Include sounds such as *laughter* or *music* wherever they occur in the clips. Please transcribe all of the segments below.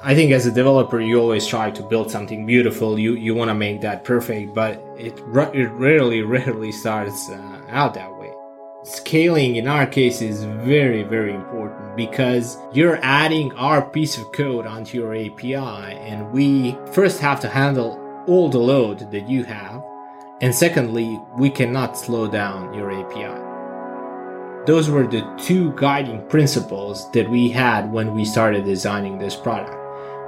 I think as a developer, you always try to build something beautiful. You you want to make that perfect, but it it rarely *laughs* rarely starts uh, out that way. Scaling in our case is very very important because you're adding our piece of code onto your API, and we first have to handle all the load that you have, and secondly, we cannot slow down your API. Those were the two guiding principles that we had when we started designing this product.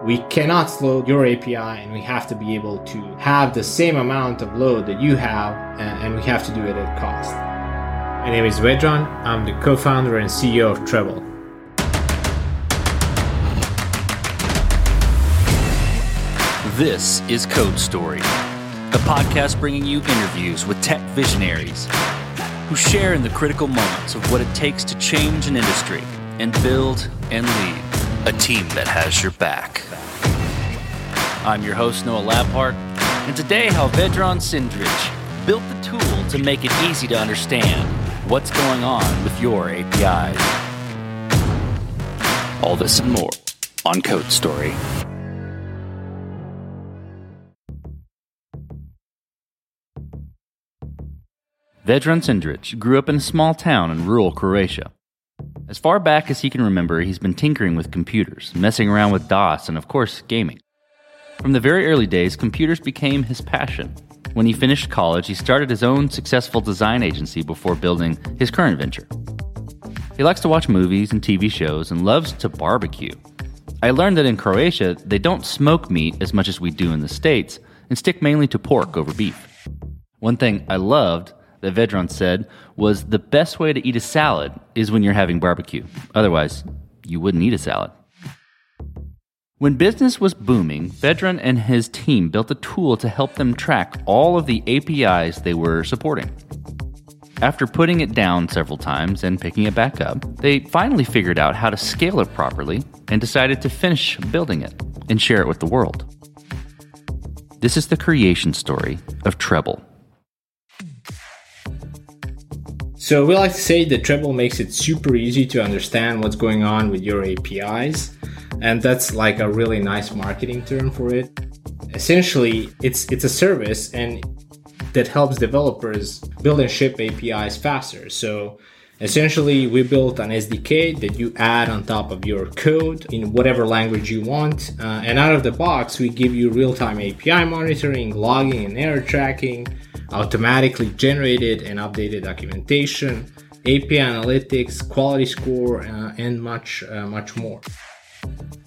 We cannot slow your API and we have to be able to have the same amount of load that you have and we have to do it at cost. My name is Vedran. I'm the co-founder and CEO of Treblle. This is Code Story, a podcast bringing you interviews with tech visionaries who share in the critical moments of what it takes to change an industry and build and lead a team that has your back. I'm your host, Noah Labhart, and today how Vedran Cindric built the tool to make it easy to understand what's going on with your APIs. All this and more on Code Story. Vedran Cindric grew up in a small town in rural Croatia. As far back as he can remember, he's been tinkering with computers, messing around with DOS, and of course, gaming. From the very early days, computers became his passion. When he finished college, he started his own successful design agency before building his current venture. He likes to watch movies and TV shows and loves to barbecue. I learned that in Croatia, they don't smoke meat as much as we do in the States and stick mainly to pork over beef. One thing I loved that Vedran said was the best way to eat a salad is when you're having barbecue. Otherwise, you wouldn't eat a salad. When business was booming, Vedran and his team built a tool to help them track all of the APIs they were supporting. After putting it down several times and picking it back up, they finally figured out how to scale it properly and decided to finish building it and share it with the world. This is the creation story of Treblle. So, we like to say that Treblle makes it super easy to understand what's going on with your APIs and that's like a really nice marketing term for it. Essentially, it's it's a service and that helps developers build and ship APIs faster. So essentially, we built an SDK that you add on top of your code in whatever language you want. Uh, and out of the box, we give you real time API monitoring, logging, and error tracking, automatically generated and updated documentation, API analytics, quality score, uh, and much, uh, much more.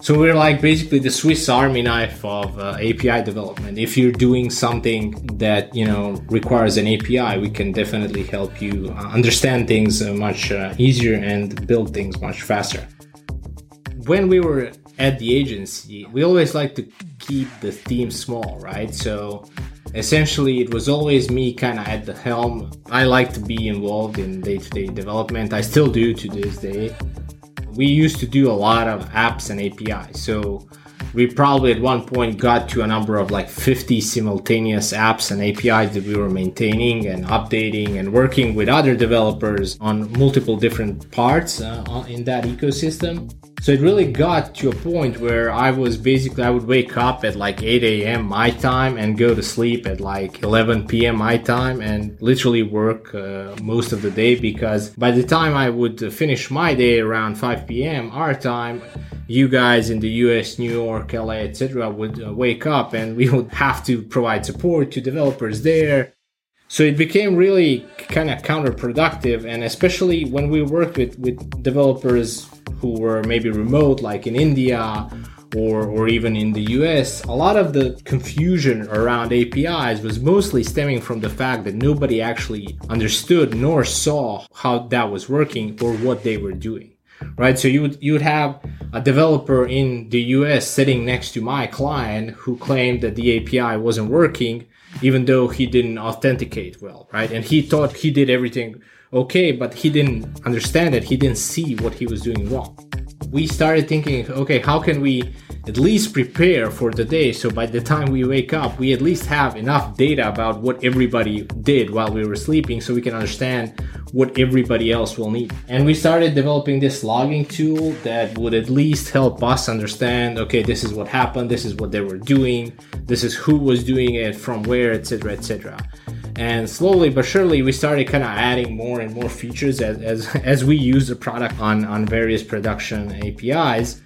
So we're like basically the Swiss Army knife of uh, API development. If you're doing something that you know requires an API, we can definitely help you uh, understand things uh, much uh, easier and build things much faster. When we were at the agency, we always like to keep the team small, right? So essentially it was always me kind of at the helm i like to be involved in day-to-day development i still do to this day we used to do a lot of apps and APIs. So we probably at one point got to a number of like 50 simultaneous apps and APIs that we were maintaining and updating and working with other developers on multiple different parts uh, in that ecosystem. So it really got to a point where I was basically, I would wake up at like 8 a.m. my time and go to sleep at like 11 p.m. my time and literally work uh, most of the day because by the time I would finish my day around 5 p.m. our time, you guys in the US, New York, LA, etc., would uh, wake up and we would have to provide support to developers there. So it became really kind of counterproductive, and especially when we worked with, with developers who were maybe remote, like in India or, or even in the US, a lot of the confusion around APIs was mostly stemming from the fact that nobody actually understood nor saw how that was working or what they were doing. Right, so you would you would have a developer in the US sitting next to my client who claimed that the API wasn't working, even though he didn't authenticate well, right? And he thought he did everything okay, but he didn't understand it. He didn't see what he was doing wrong. We started thinking, okay, how can we at least prepare for the day. So by the time we wake up, we at least have enough data about what everybody did while we were sleeping so we can understand what everybody else will need. And we started developing this logging tool that would at least help us understand okay, this is what happened, this is what they were doing, this is who was doing it, from where, etc., etc. And slowly but surely, we started kind of adding more and more features as, as, *laughs* as we use the product on, on various production APIs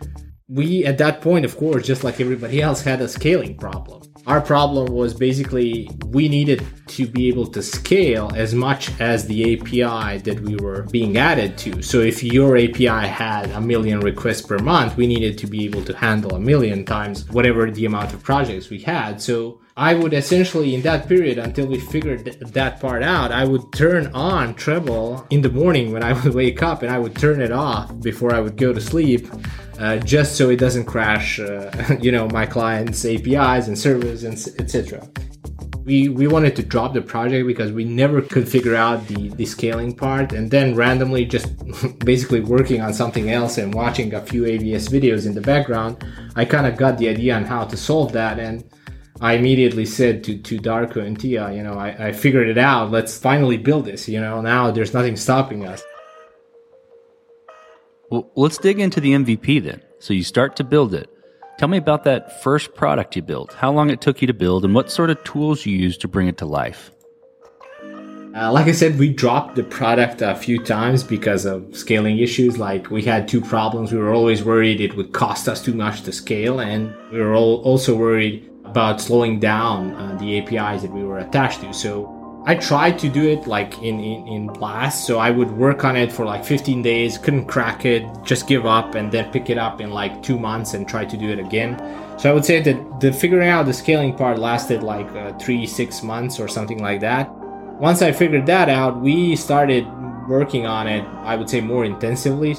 we at that point of course just like everybody else had a scaling problem our problem was basically we needed to be able to scale as much as the api that we were being added to. So if your api had a million requests per month we needed to be able to handle a million times whatever the amount of projects we had. So I would essentially, in that period, until we figured th- that part out, I would turn on Treblle in the morning when I would *laughs* wake up and I would turn it off before I would go to sleep uh, just so it doesn't crash, uh, *laughs* you know, my clients' APIs and servers and etc. We, we wanted to drop the project because we never could figure out the, the scaling part and then randomly just *laughs* basically working on something else and watching a few AWS videos in the background, I kind of got the idea on how to solve that and I immediately said to, to Darko and Tia, you know, I, I figured it out. Let's finally build this. You know, now there's nothing stopping us. Well, let's dig into the MVP then. So you start to build it. Tell me about that first product you built, how long it took you to build, and what sort of tools you used to bring it to life. Uh, like I said, we dropped the product a few times because of scaling issues. Like we had two problems. We were always worried it would cost us too much to scale, and we were also worried about slowing down uh, the APIs that we were attached to. So I tried to do it like in, in, in Blast. So I would work on it for like 15 days, couldn't crack it, just give up and then pick it up in like two months and try to do it again. So I would say that the figuring out the scaling part lasted like uh, three, six months or something like that. Once I figured that out, we started working on it, I would say more intensively.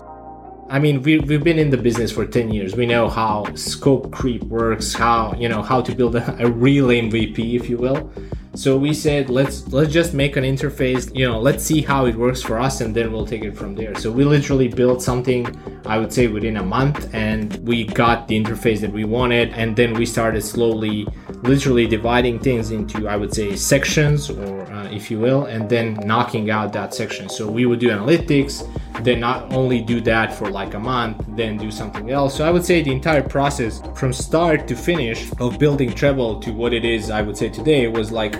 I mean, we, we've been in the business for 10 years. We know how scope creep works, how, you know, how to build a, a real MVP, if you will. So we said let's let's just make an interface, you know, let's see how it works for us and then we'll take it from there. So we literally built something I would say within a month and we got the interface that we wanted and then we started slowly literally dividing things into I would say sections or uh, if you will and then knocking out that section. So we would do analytics, then not only do that for like a month, then do something else. So I would say the entire process from start to finish of building Treblle to what it is I would say today was like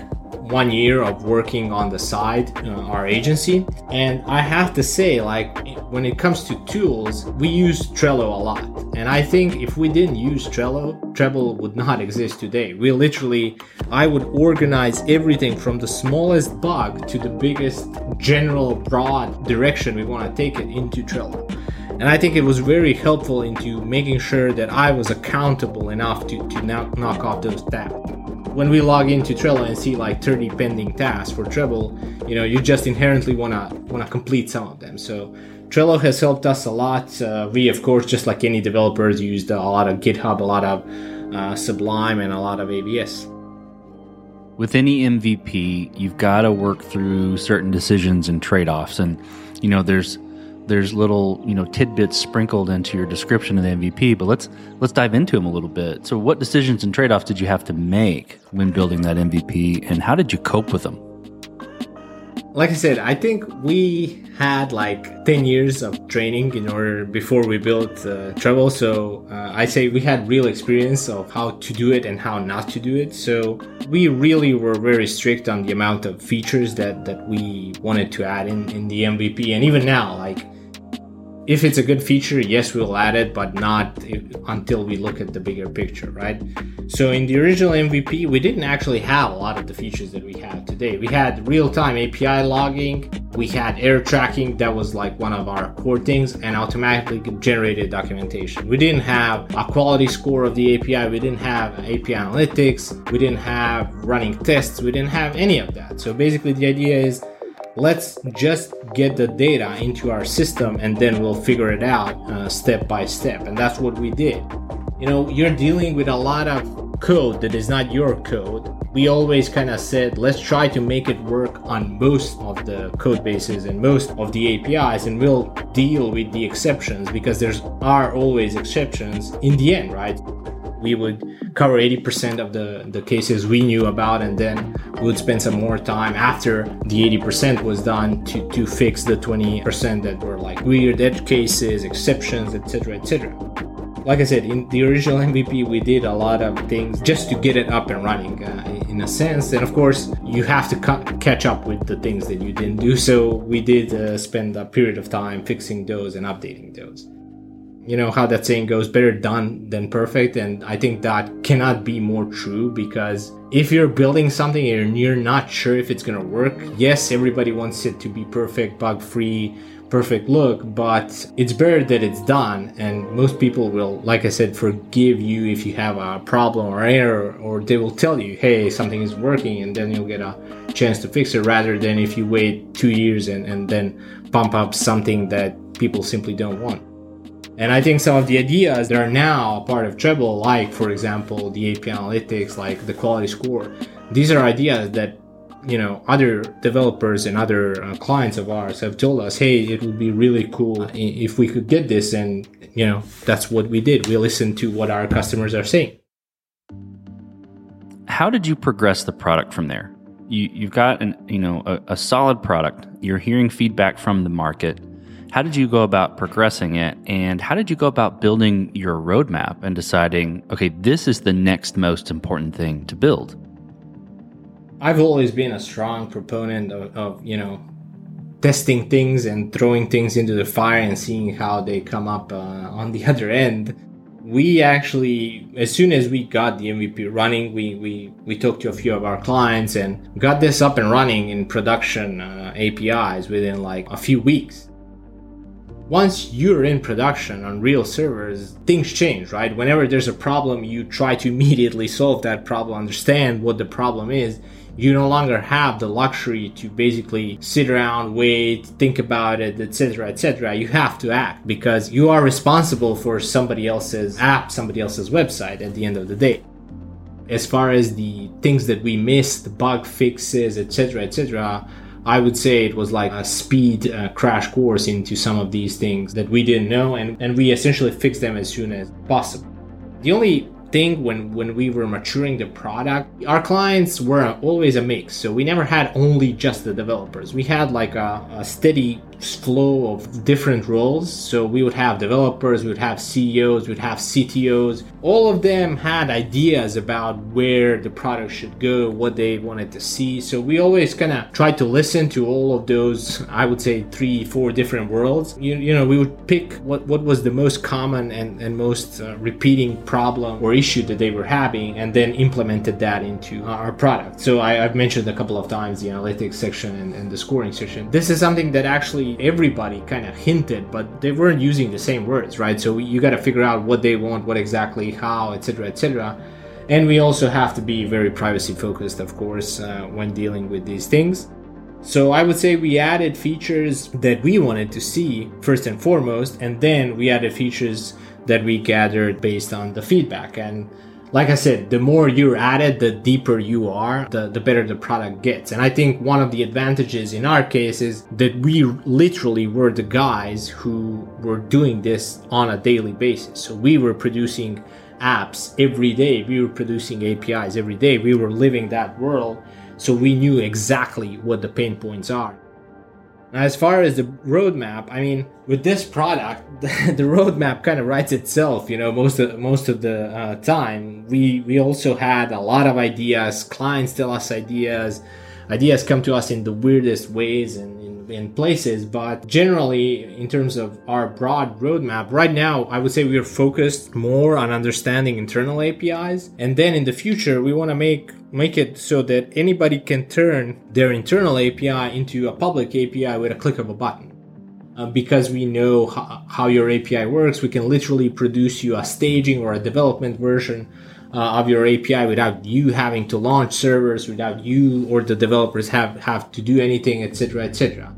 one year of working on the side, uh, our agency. And I have to say, like, when it comes to tools, we use Trello a lot. And I think if we didn't use Trello, Treblle would not *laughs* exist today. We literally, I would organize everything from the smallest bug to the biggest general broad direction we want to take it into Trello. And I think it was very helpful into making sure that I was accountable enough to, to knock, knock off those tasks when we log into Trello and see like 30 pending tasks for Treblle, you know, you just inherently wanna wanna complete some of them. So Trello has helped us a lot. Uh, we, of course, just like any developers, used a lot of GitHub, a lot of uh, Sublime, and a lot of AWS. With any MVP, you've got to work through certain decisions and trade offs, and you know, there's there's little you know tidbits sprinkled into your description of the MVP, but let's let's dive into them a little bit. So, what decisions and trade offs did you have to make when building that MVP, and how did you cope with them? Like I said, I think we had like 10 years of training in order before we built uh, Treblle. So uh, I say we had real experience of how to do it and how not to do it. So we really were very strict on the amount of features that, that we wanted to add in, in the MVP. And even now, like if it's a good feature, yes, we'll add it, but not until we look at the bigger picture, right? So in the original MVP, we didn't actually have a lot of the features that we have today. We had real-time API logging, we had error tracking, that was like one of our core things, and automatically generated documentation. We didn't have a quality score of the API, we didn't have API analytics, we didn't have running tests, we didn't have any of that. So basically the idea is let's just get the data into our system and then we'll figure it out uh, step by step. And that's what we did. You know you're dealing with a lot of code that is not your code. We always kind of said, let's try to make it work on most of the code bases and most of the APIs, and we'll deal with the exceptions because there are always exceptions in the end, right? We would cover 80% of the, the cases we knew about, and then we would spend some more time after the 80% was done to, to fix the 20% that were like weird edge cases, exceptions, etc., etc like I said, in the original MVP, we did a lot of things just to get it up and running uh, in a sense. And of course, you have to ca- catch up with the things that you didn't do. So we did uh, spend a period of time fixing those and updating those. You know how that saying goes better done than perfect. And I think that cannot be more true because if you're building something and you're not sure if it's going to work, yes, everybody wants it to be perfect, bug free perfect look, but it's better that it's done. And most people will, like I said, forgive you if you have a problem or error, or they will tell you, hey, something is working, and then you'll get a chance to fix it rather than if you wait two years and, and then pump up something that people simply don't want. And I think some of the ideas that are now part of Treblle, like for example, the API analytics, like the quality score, these are ideas that you know other developers and other uh, clients of ours have told us hey it would be really cool if we could get this and you know that's what we did. We listened to what our customers are saying. How did you progress the product from there? You, you've got an you know a, a solid product. You're hearing feedback from the market how did you go about progressing it and how did you go about building your roadmap and deciding okay this is the next most important thing to build I've always been a strong proponent of, of, you know testing things and throwing things into the fire and seeing how they come up uh, on the *laughs* other end. We actually, as soon as we got the MVP running, we we we talked to a few of our clients and got this up and running in production uh, APIs within like a few weeks once you're in production on real servers, things change, right? Whenever there's a problem, you try to immediately solve that problem, understand what the problem is, you no longer have the luxury to basically sit around, wait, think about it, etc., etc. You have to act because you are responsible for somebody else's app, somebody else's website at the end of the day. As far as the things that we missed, bug fixes, etc., etc., I would say it was like a speed uh, crash course into some of these things that we didn't know, and, and we essentially fixed them as soon as possible. The only thing when when we were maturing the product our clients were always a mix so we never had only just the developers we had like a, a steady flow of different roles. So we would have developers, we would have CEOs, we would have CTOs. All of them had ideas about where the product should go, what they wanted to see. So we always kind of tried to listen to all of those, I would say three, four different worlds. You, you know, we would pick what, what was the most common and, and most uh, repeating problem or issue that they were having and then implemented that into our product. So I, have mentioned a couple of times the analytics section and, and the scoring section. This is something that actually everybody kind of hinted, but they weren't using the same words, right? So you got to figure out what they want, what exactly, how, etc., etc. And we also have to be very privacy focused, of course, uh, when dealing with these things. So I would say we added features that we wanted to see first and foremost, and then we added features that we gathered based on the feedback. And like I said, the more you're at it, the deeper you are, the, the better the product gets. And I think one of the advantages in our case is that we literally were the guys who were doing this on a daily basis. So we were producing apps every day, we were producing APIs every day, we were living that world. So we knew exactly what the pain points are. Now, as far as the roadmap, I mean, with this product, *laughs* the, roadmap kind of writes itself. You know, most of most of the uh, time, we we also had a lot of ideas. Clients tell us ideas. Ideas come to us in the weirdest ways and in, places. But generally, in terms of our broad roadmap, right now, I would say we are focused more on understanding internal APIs, and then in the future, we want to make make it so that anybody can turn their internal API into a public API with a click of a button. Uh, because we know how, how, your API works, we can literally produce you a staging or a development version uh, of your API without you having to launch servers, without you or the developers have, have to do anything, etc., etc.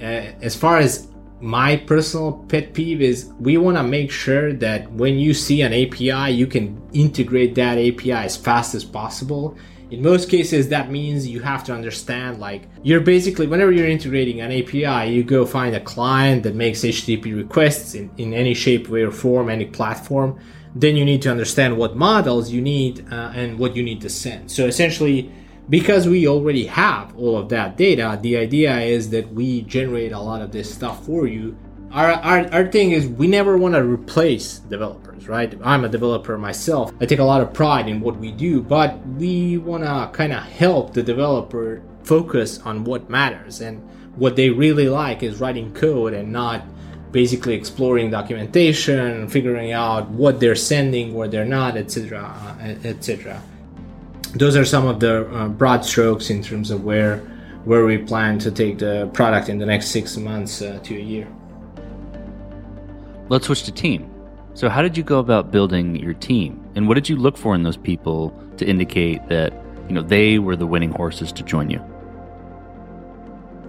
Uh, as far as my personal pet peeve is we want to make sure that when you see an API, you can integrate that API as fast as possible. In most cases, that means you have to understand like you're basically, whenever you're integrating an API, you go find a client that makes HTTP requests in, in any shape, way, or form, any platform. Then you need to understand what models you need uh, and what you need to send. So essentially, because we already have all of that data, the idea is that we generate a lot of this stuff for you. Our, our, our thing is we never want to replace developers, right? I'm a developer myself. I take a lot of pride in what we do, but we want to kind of help the developer focus on what matters. And what they really like is writing code and not basically exploring documentation, figuring out what they're sending, where they're not, etc., etc those are some of the uh, broad strokes in terms of where where we plan to take the product in the next six months uh, to a year. Let's switch to team. So, how did you go about building your team, and what did you look for in those people to indicate that you know they were the winning horses to join you?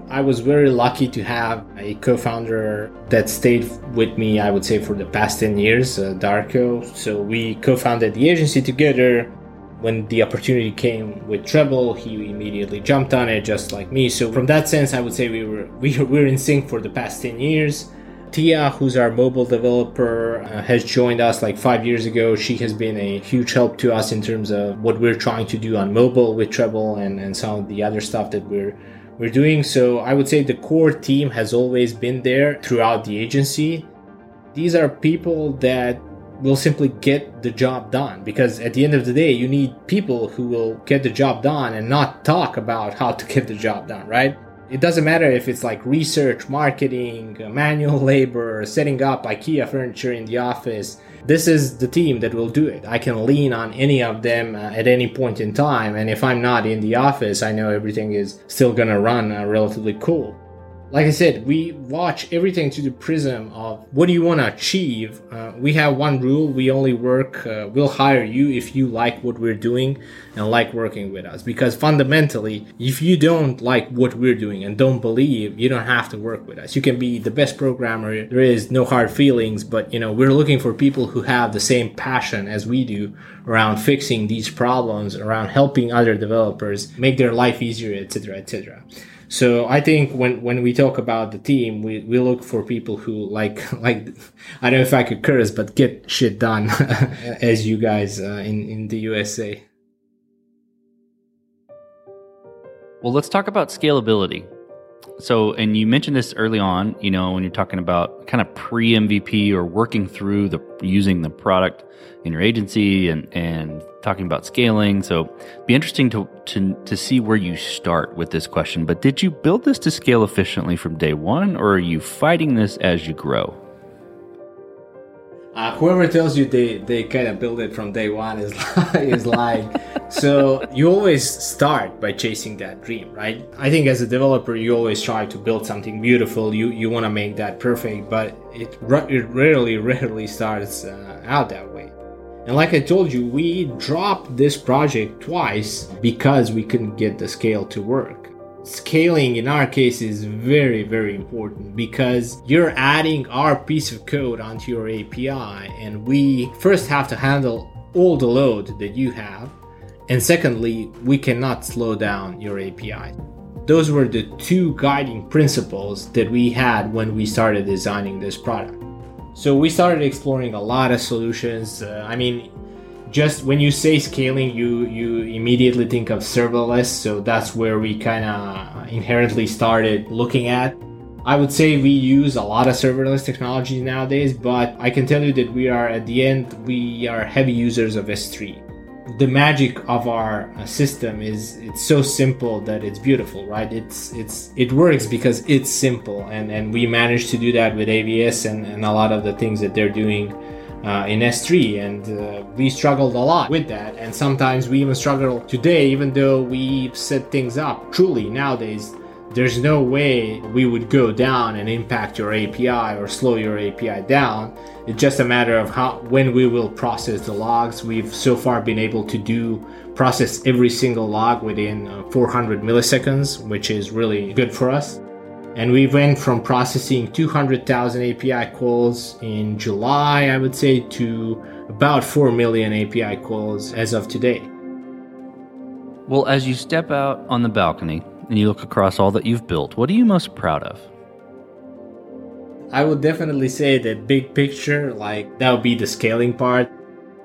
I was very lucky to have a co-founder that stayed with me. I would say for the past ten years, uh, Darko. So we co-founded the agency together when the opportunity came with Treblle he immediately jumped on it just like me. So from that sense i would say we were *laughs* we were in sync for the past 10 years. Tia who's our mobile developer uh, has joined us like five years ago. She has been a huge help to us in terms of what we're trying to do on mobile with Treblle and, and some of the other stuff that we're we're doing. So i would say the core team has always been there throughout the agency. These are people that will simply get the job done because at the end of the day you need people who will get the job done and not talk about how to get the job done right? It doesn't matter if it's like research marketing manual *laughs* labor setting up ikea furniture in the office. This is the team that will do it. I can lean on any of them uh, at any point in time. And if i'm not in the office i know everything is still gonna run uh, relatively cool like I said, we watch everything to the prism of what do you want to achieve. Uh, we have one rule: we only work, uh, we'll hire you if you like what we're doing and like working with us. Because fundamentally, if you don't like what we're doing and don't believe, you don't have to work with us. You can be the best programmer. There is no hard feelings, but you know we're looking for people who have the same passion as we do around fixing these problems, around helping other developers make their life easier, etc., etc. So I think when, when we talk about the team, we, we look for people who like, *laughs* like, I don't know if I could curse, but get shit done *laughs* as you guys uh, in, in the USA. Well, let's talk about scalability. So, and you mentioned this early on, you know, when you're talking about kind of pre MVP or working through the using the product in your agency and and talking about scaling. So, be interesting to to to see where you start with this question. But did you build this to scale efficiently from day one, or are you fighting this as you grow? Uh, whoever tells you they, they kind of build it from day one is *laughs* is lying. so you always start by chasing that dream, right? I think as a developer, you always try to build something beautiful. You you want to make that perfect, but it it rarely rarely starts uh, out that way. And like I told you, we dropped this project twice because we couldn't get the scale to work scaling in our case is very very important because you're adding our piece of code onto your API and we first have to handle all the load that you have and secondly we cannot slow down your API. Those were the two guiding principles that we had when we started designing this product. So we started exploring a lot of solutions. Uh, I mean, just when you say scaling, you you immediately think of serverless. So that's where we kind of inherently started looking at. I would say we use a lot of serverless technology nowadays, but I can tell you that we are at the end we are heavy users of S3. The magic of our uh, system is it's so simple that it's beautiful, right? It's it's it works because it's simple, and and we managed to do that with AWS and and a lot of the things that they're doing uh, in S3, and uh, we struggled a lot with that. And sometimes we even struggle today, even though we set things up. Truly, nowadays, there's no way we would go down and impact your API or slow your API down. It's just a matter of how when we will process the logs. We've so far been able to do process every single log within uh, 400 milliseconds, which is really good for us. And we went from processing 200,000 API calls in July, I would say, to about 4 million API calls as of today. Well, as you step out on the balcony and you look across all that you've built, what are you most proud of? I would definitely say that big picture, like that would be the scaling part.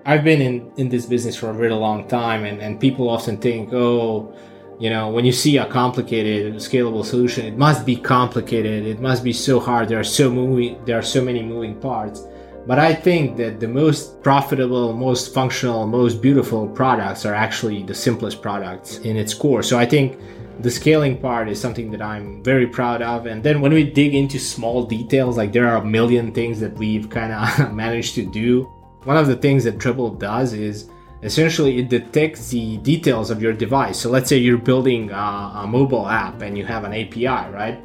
I've been in, in this business for a really long time and, and people often think, oh, you know, when you see a complicated scalable solution, it must be complicated. It must be so hard. There are so moving, there are so many moving parts. But I think that the most profitable, most functional, most beautiful products are actually the simplest products in its core. So I think the scaling part is something that I'm very proud of. And then when we dig into small details, like there are a million things that we've kind of *laughs* managed to do. One of the things that Treblle does is essentially it detects the details of your device. So let's say you're building a, a mobile app and you have an API, right?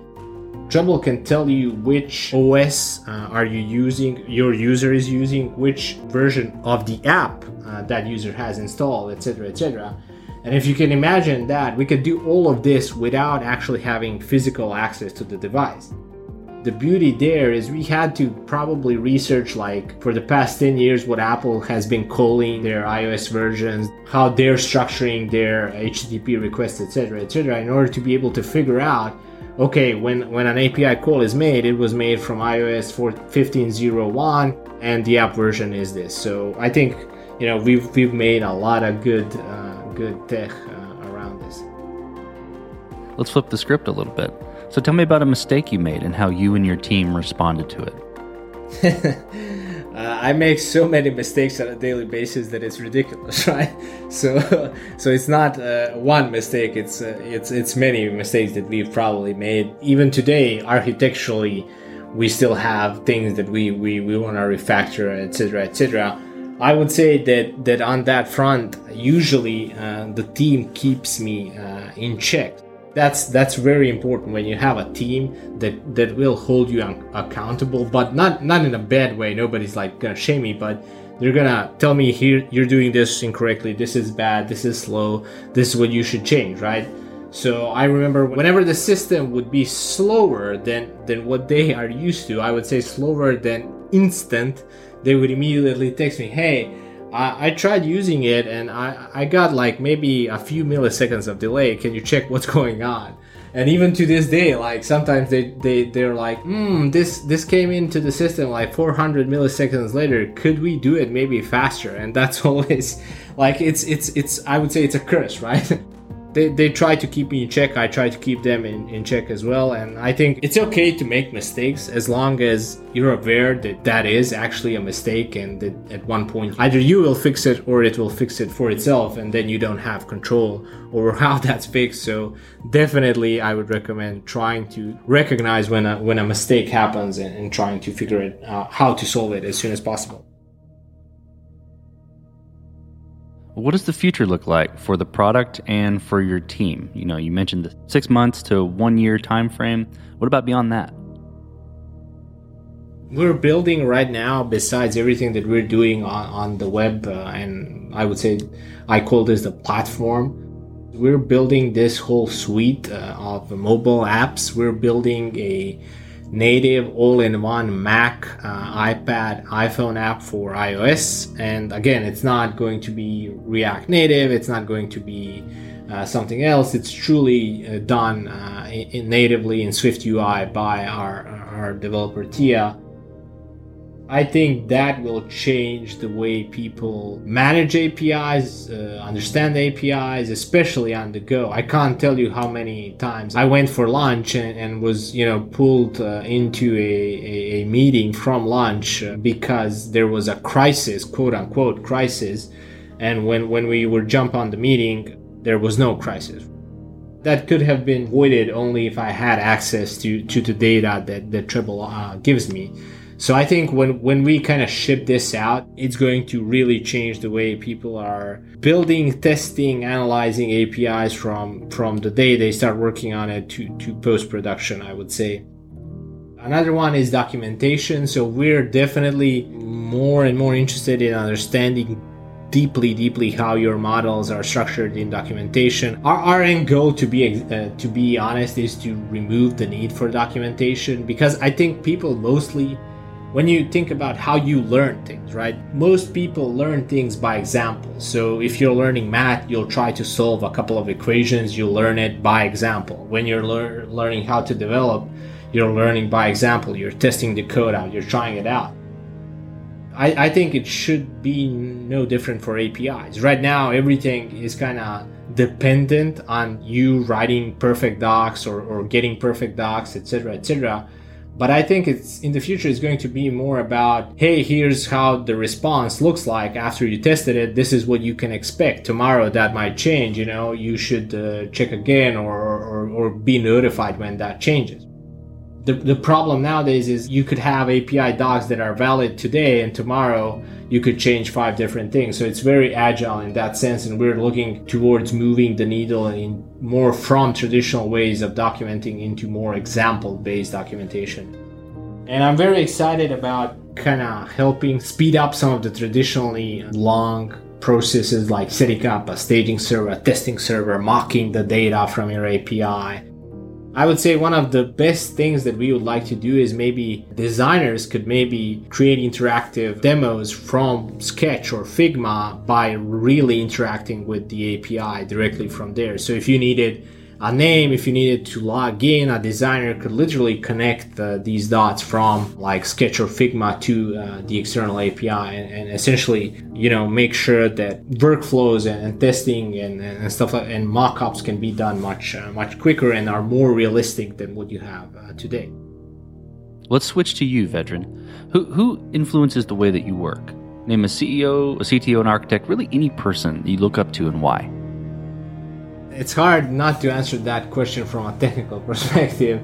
Treblle can tell you which OS uh, are you using, your user is using, which version of the app uh, that user has installed, etc., etc. And if you can imagine that, we could do all of this without actually having physical access to the device. The beauty there is we had to probably research like for the past 10 years what Apple has been calling their iOS versions, how they're structuring their HTTP requests, etc., etc., in order to be able to figure out okay, when, when an API call is made, it was made from iOS 15.01 and the app version is this. So I think, you know, we've, we've made a lot of good, uh, good tech uh, around this. Let's flip the script a little bit. So tell me about a mistake you made and how you and your team responded to it. *laughs* uh, I make so many mistakes on a daily basis that it's ridiculous, *laughs* right? So, so it's not uh, one mistake; it's uh, it's it's many mistakes that we've probably made. Even today, architecturally, we still have things that we we, we want to refactor, etc., etc. I would say that that on that front, usually uh, the team keeps me uh, in check that's that's very important when you have a team that that will hold you un- accountable but not not in a bad way. Nobody's like gonna shame me but they're gonna tell me here you're doing this incorrectly. This is bad. This is slow. This is what you should change right? So i remember whenever the system would be slower than than what they are used to i would say slower than instant they would immediately text me hey I, I tried using it and I, I got like maybe a few milliseconds of delay. Can you check what's *laughs* going on? And even to this day, like sometimes they, they, they're like, hmm, this, this came into the system like 400 milliseconds later. Could we do it maybe faster? And that's *laughs* always like, it's, it's, it's, I would say it's a curse, right? *laughs* they, they try to keep me in check. I try to keep them in, in check as well. And I think it's okay to make mistakes as long as you're aware that that is actually a mistake and that at one point either you will fix it or it will fix it for itself and then you don't have control over *laughs* how that's fixed. So definitely I would recommend trying to recognize when a, when a mistake happens and, and trying to figure it out how to solve it as soon as possible. What does the future look like for the product and for your team? You know, you mentioned the six months to one year time frame. What about beyond that? We're building right now, besides everything that we're doing on, on the web, uh, and I would say I call this the platform. We're building this whole suite uh, of mobile apps. We're building a native all-in-one Mac, uh, iPad, iPhone app for iOS. And again, it's not going to be React Native. It's not going to be uh, something else. It's truly uh, done uh, in, natively in Swift UI by our, our developer Tia. I think that will change the way people manage APIs, uh, understand APIs, especially on the go. I can't tell you how many times I went for lunch and, and was, you know, pulled uh, into a, a, a, meeting from lunch uh, because there was a crisis, quote unquote crisis. And when, when we were jump on the meeting, there was no crisis. That could have been avoided only if I had access to, to the data that, that Treblle uh, gives me. So I think when when we kind of ship this out, it's going to really change the way people are building, testing, analyzing APIs from from the day they start working on it to to post production. I would say. Another one is documentation. So we're definitely more and more interested in understanding deeply, deeply how your models are structured in documentation. Our, our end goal, to be uh, to be honest, is to remove the need for documentation because I think people mostly, when you think about how you learn things, right? Most people learn things by example. So if you're learning math, you'll try to solve a couple of equations. You learn it by example. When you're lear- learning how to develop, you're learning by example. You're testing the code out. You're trying it out I, I think it should be no different for APIs. Right now, everything is kind of dependent on you writing perfect docs or, or getting perfect docs, etc., etc. But I think it's in the future it's going to be more about, hey, here's how the response looks like after you tested it. This is what you can expect. Tomorrow that might change. You know, you should uh, check again or, or or be notified when that changes the, the problem nowadays is you could have API docs that are valid today and tomorrow you could change five different things. So it's very agile in that sense. And we're looking towards moving the needle in more from traditional ways of documenting into more example based documentation. And I'm very excited about kind of helping speed up some of the traditionally long processes like setting up a staging server, a testing server, mocking the data from your API, I would say one of the best things that we would like to do is maybe designers could maybe create interactive demos from Sketch or Figma by really interacting with the API directly from there. So if you needed a name, if you needed to log in, a designer could literally connect uh, these dots from like Sketch or Figma to uh, the external API and, and, essentially, you know, make sure that workflows and, and testing and, and, stuff like, and mockups can be done much, uh, much quicker and are more realistic than what you have uh, today. Let's switch to you, Vedran. Who, who influences the way that you work? Name a CEO, a CTO, an architect, really any person you look up to and why it's hard not to answer that question from a technical *laughs* perspective.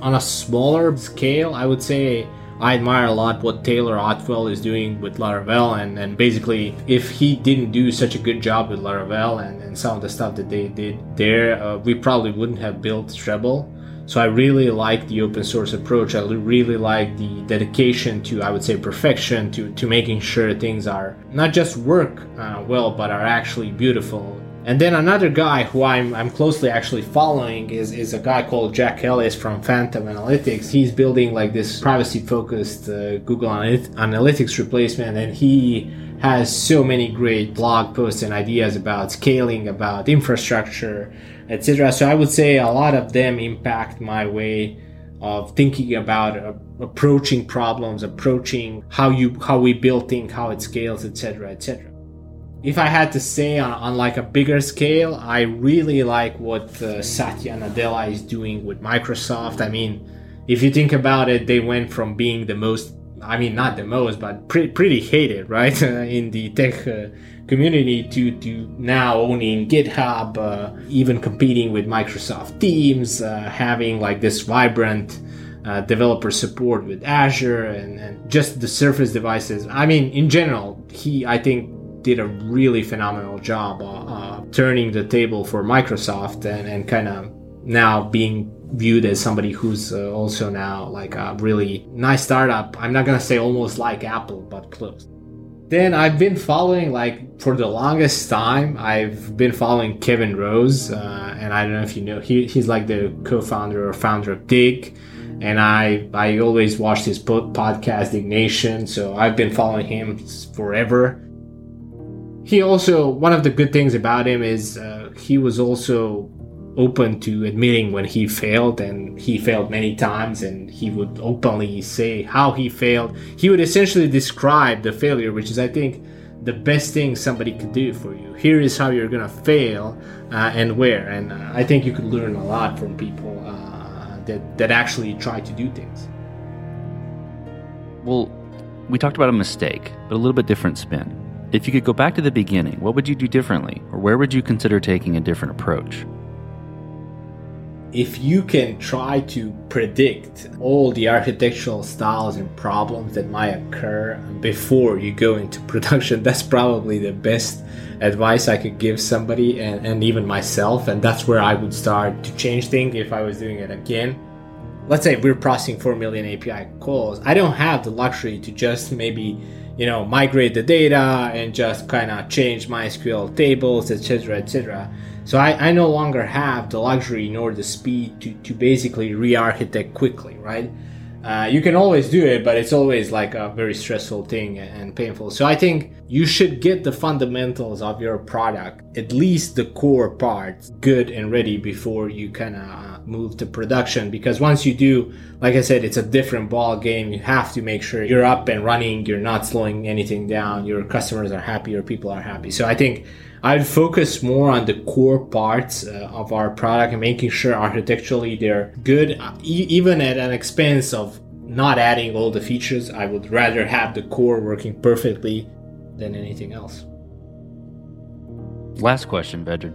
On a smaller scale, I would say I admire a lot what Taylor Otwell is doing with Laravel, and, and basically, if he didn't do such a good job with Laravel and, and some of the stuff that they did there, uh, we probably wouldn't have built Treblle. So I really like the open source approach. I really like the dedication to, I would say, perfection, to, to making sure things are not just work uh, well, but are actually beautiful and then another guy who I'm, I'm closely actually following is, is a guy called Jack Ellis from Fathom Analytics. He's building like this privacy focused uh, Google Analytics replacement, and he has so many great blog posts and ideas about scaling, about infrastructure, etc. So I would say a lot of them impact my way of thinking about uh, approaching problems, approaching how you how we build things, how it scales, etc., etc if I had to say on, on like a bigger scale, I really like what uh, Satya Nadella is doing with Microsoft. I mean, if you think about it, they went from being the most, I mean, not the most, but pre- pretty hated, right, *laughs* in the tech uh, community to, to now owning GitHub, uh, even competing with Microsoft Teams, uh, having like this vibrant uh, developer support with Azure and, and just the Surface devices. I mean, in general, he, I think, did a really phenomenal job uh, uh, turning the table for Microsoft and, and kind of now being viewed as somebody who's uh, also now like a really nice startup. I'm not gonna say almost like Apple, but close. Then I've been following like for the longest time. I've been following Kevin Rose, uh, and I don't know if you know he, he's like the co-founder or founder of Digg, and I I always watched his podcast Diggnation, so I've been following him forever he also one of the good things about him is uh, he was also open to admitting when he failed and he failed many times and he would openly say how he failed. He would essentially describe the failure which is i think the best thing somebody could do for you. Here is how you're gonna fail uh, and where. And uh, i think you could learn a lot from people uh, that, that actually try to do things. Well we talked about a mistake but a little bit different spin if you could go back to the beginning, what would you do differently, or where would you consider taking a different approach? If you can try to predict all the architectural styles and problems that might occur before you go into *laughs* production, that's probably the best advice I could give somebody and, and even myself. And that's where I would start to change things if I was doing it again let's say we're processing 4 million API calls, I don't have the luxury to just maybe you know, migrate the data and just kind of change MySQL tables, etc., etc. So I, I no longer have the luxury nor the speed to, to basically re-architect quickly, right? Uh, you can always do it, but it's always like a very stressful thing and painful. So I think you should get the fundamentals of your product, at least the core parts, good and ready before you kind of move to production. Because once you do, like I said, it's a different ball game. You have to make sure you're up and running, you're not slowing anything down, your customers are happy, your people are happy. So I think I'd focus more on the core parts uh, of our product and making sure architecturally they're good, e- even at an expense of not adding all the features. I would rather have the core working perfectly than anything else. Last question, Vedran.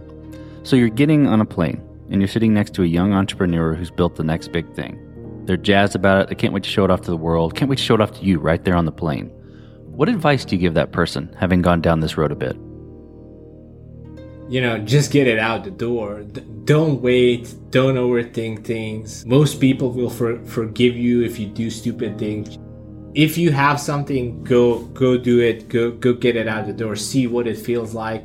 So you're getting on a plane and you're sitting next to a young entrepreneur who's built the next big thing. They're jazzed about it. They can't wait to show it off to the world. Can't wait to show it off to you right there on the plane. What advice do you give that person, having gone down this road a bit? you know, just get it out the door. Don't wait. Don't overthink things. Most people will for- forgive you if you do stupid things. If you have something, go go do it. Go go get it out the door. See what it feels like.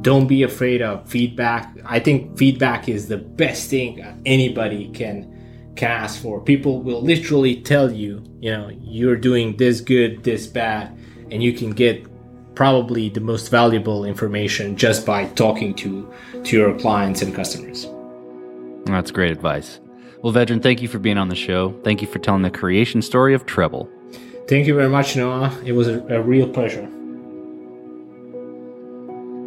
Don't be afraid of feedback. I think feedback is the best thing anybody can can ask for. People will literally tell you, you know, you're doing this good, this bad, and you can get probably the most valuable information just by talking to to your clients and customers. That's great advice. Well, Vedran, thank you for being on the show. Thank you for telling the creation story of Treblle. Thank you very much, Noah. It was a, a real pleasure.